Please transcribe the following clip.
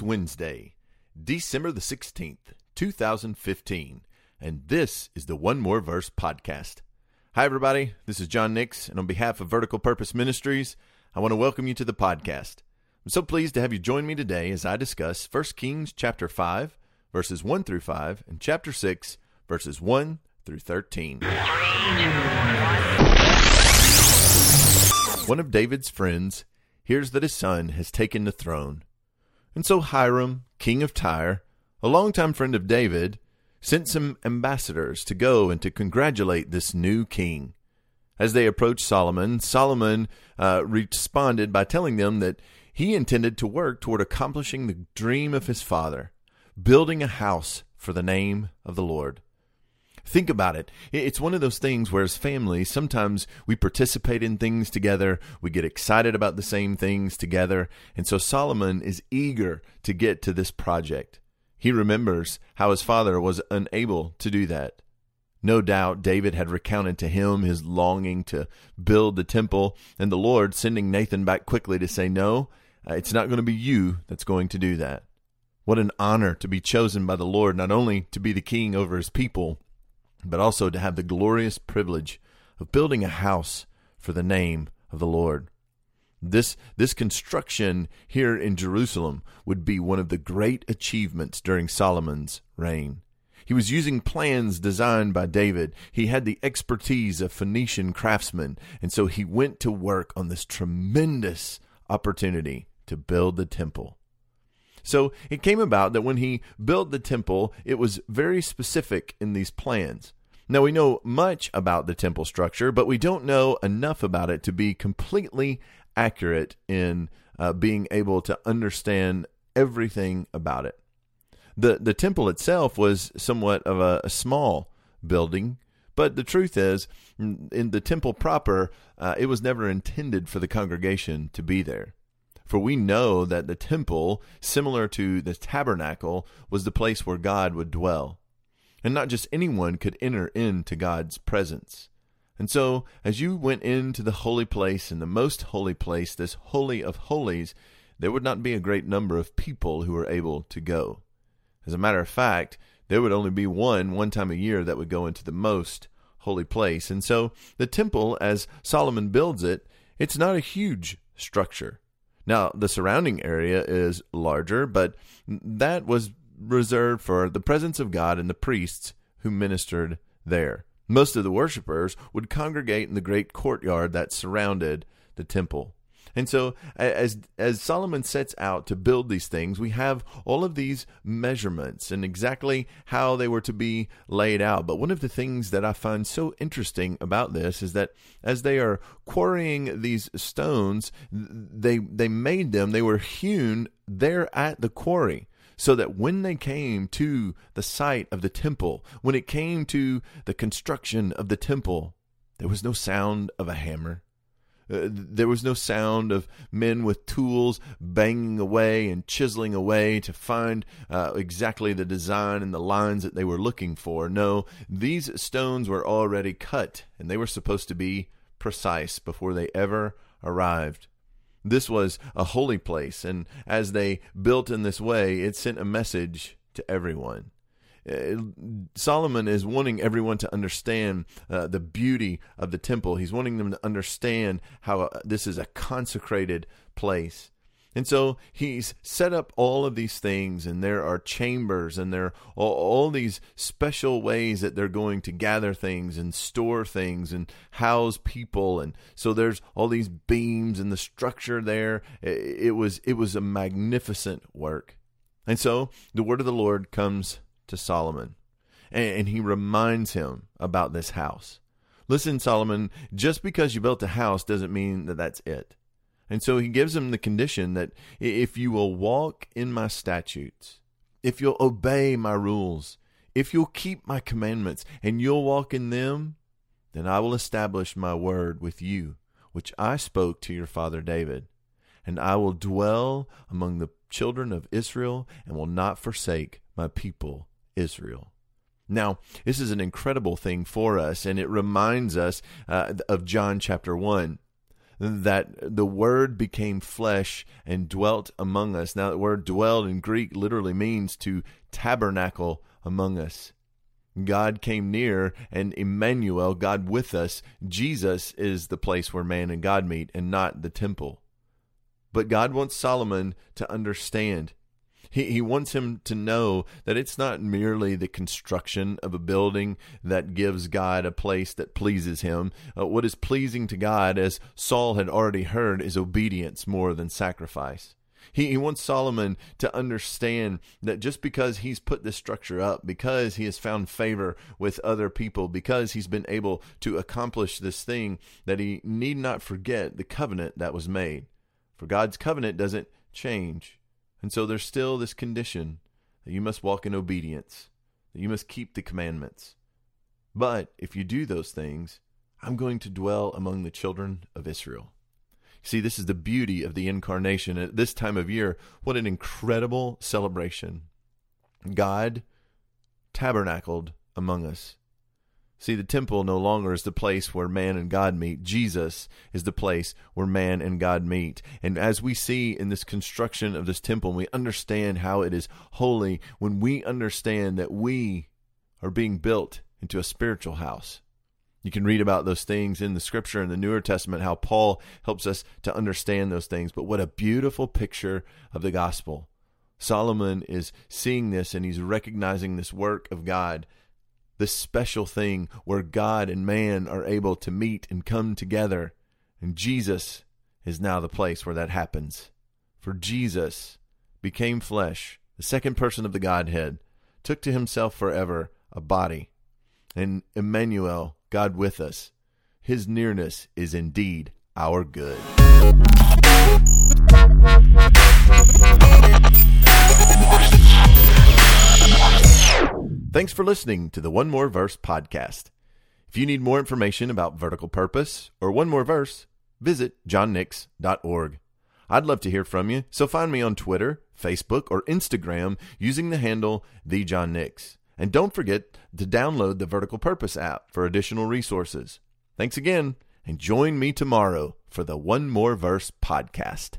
It's Wednesday, December the 16th, 2015, and this is the One More Verse podcast. Hi, everybody. This is John Nix, and on behalf of Vertical Purpose Ministries, I want to welcome you to the podcast. I'm so pleased to have you join me today as I discuss 1 Kings chapter 5, verses 1 through 5, and chapter 6, verses 1 through 13. One of David's friends hears that his son has taken the throne. And so Hiram, king of Tyre, a longtime friend of David, sent some ambassadors to go and to congratulate this new king. As they approached Solomon, Solomon uh, responded by telling them that he intended to work toward accomplishing the dream of his father, building a house for the name of the Lord. Think about it. It's one of those things where, as families, sometimes we participate in things together, we get excited about the same things together, and so Solomon is eager to get to this project. He remembers how his father was unable to do that. No doubt David had recounted to him his longing to build the temple, and the Lord sending Nathan back quickly to say, No, uh, it's not going to be you that's going to do that. What an honor to be chosen by the Lord, not only to be the king over his people, but also to have the glorious privilege of building a house for the name of the Lord. This, this construction here in Jerusalem would be one of the great achievements during Solomon's reign. He was using plans designed by David. He had the expertise of Phoenician craftsmen, and so he went to work on this tremendous opportunity to build the temple. So it came about that when he built the temple, it was very specific in these plans. Now we know much about the temple structure, but we don't know enough about it to be completely accurate in uh, being able to understand everything about it. The, the temple itself was somewhat of a, a small building, but the truth is, in the temple proper, uh, it was never intended for the congregation to be there. For we know that the temple, similar to the tabernacle, was the place where God would dwell. And not just anyone could enter into God's presence. And so, as you went into the holy place, in the most holy place, this holy of holies, there would not be a great number of people who were able to go. As a matter of fact, there would only be one one time a year that would go into the most holy place. And so, the temple, as Solomon builds it, it's not a huge structure. Now, the surrounding area is larger, but that was reserved for the presence of God and the priests who ministered there. Most of the worshippers would congregate in the great courtyard that surrounded the temple. And so, as as Solomon sets out to build these things, we have all of these measurements and exactly how they were to be laid out. But one of the things that I find so interesting about this is that as they are quarrying these stones, they they made them. They were hewn there at the quarry so that when they came to the site of the temple, when it came to the construction of the temple, there was no sound of a hammer. Uh, there was no sound of men with tools banging away and chiseling away to find uh, exactly the design and the lines that they were looking for. No, these stones were already cut and they were supposed to be precise before they ever arrived. This was a holy place, and as they built in this way, it sent a message to everyone. Uh, Solomon is wanting everyone to understand uh, the beauty of the temple. He's wanting them to understand how uh, this is a consecrated place. And so he's set up all of these things, and there are chambers, and there are all, these special ways that they're going to gather things and store things and house people. And so there's all these beams and the structure there. It, was it was a magnificent work. And so the word of the Lord comes to Solomon, and he reminds him about this house. Listen, Solomon, just because you built a house doesn't mean that that's it. And so he gives him the condition that if you will walk in my statutes, if you'll obey my rules, if you'll keep my commandments, and you'll walk in them, then I will establish my word with you, which I spoke to your father David. And I will dwell among the children of Israel and will not forsake my people Israel. Now, this is an incredible thing for us, and it reminds us uh, of John chapter 1. That the Word became flesh and dwelt among us. Now, the word dwell in Greek literally means to tabernacle among us. God came near, and Emmanuel, God with us, Jesus is the place where man and God meet, and not the temple. But God wants Solomon to understand he, he wants him to know that it's not merely the construction of a building that gives God a place that pleases him. Uh, what is pleasing to God, as Saul had already heard, is obedience more than sacrifice. He, he wants Solomon to understand that just because he's put this structure up, because he has found favor with other people, because he's been able to accomplish this thing, that he need not forget the covenant that was made. For God's covenant doesn't change. And so there's still this condition that you must walk in obedience, that you must keep the commandments. But if you do those things, I'm going to dwell among the children of Israel. See, this is the beauty of the incarnation. At this time of year, what an incredible celebration. God tabernacled among us. See, the temple no longer is the place where man and God meet. Jesus is the place where man and God meet. And as we see in this construction of this temple, we understand how it is holy when we understand that we are being built into a spiritual house. You can read about those things in the scripture in the Newer Testament, how Paul helps us to understand those things. But what a beautiful picture of the gospel. Solomon is seeing this and he's recognizing this work of God this special thing where God and man are able to meet and come together. And Jesus is now the place where that happens. For Jesus became flesh, the second person of the Godhead, took to himself forever a body. And Emmanuel, God with us, his nearness is indeed our good. Thanks for listening to the One More Verse podcast. If you need more information about vertical purpose or one more verse, visit johnnix.org. I'd love to hear from you, so find me on Twitter, Facebook, or Instagram using the handle the John Nix. And don't forget to download the Vertical Purpose app for additional resources. Thanks again, and join me tomorrow for the One More Verse podcast.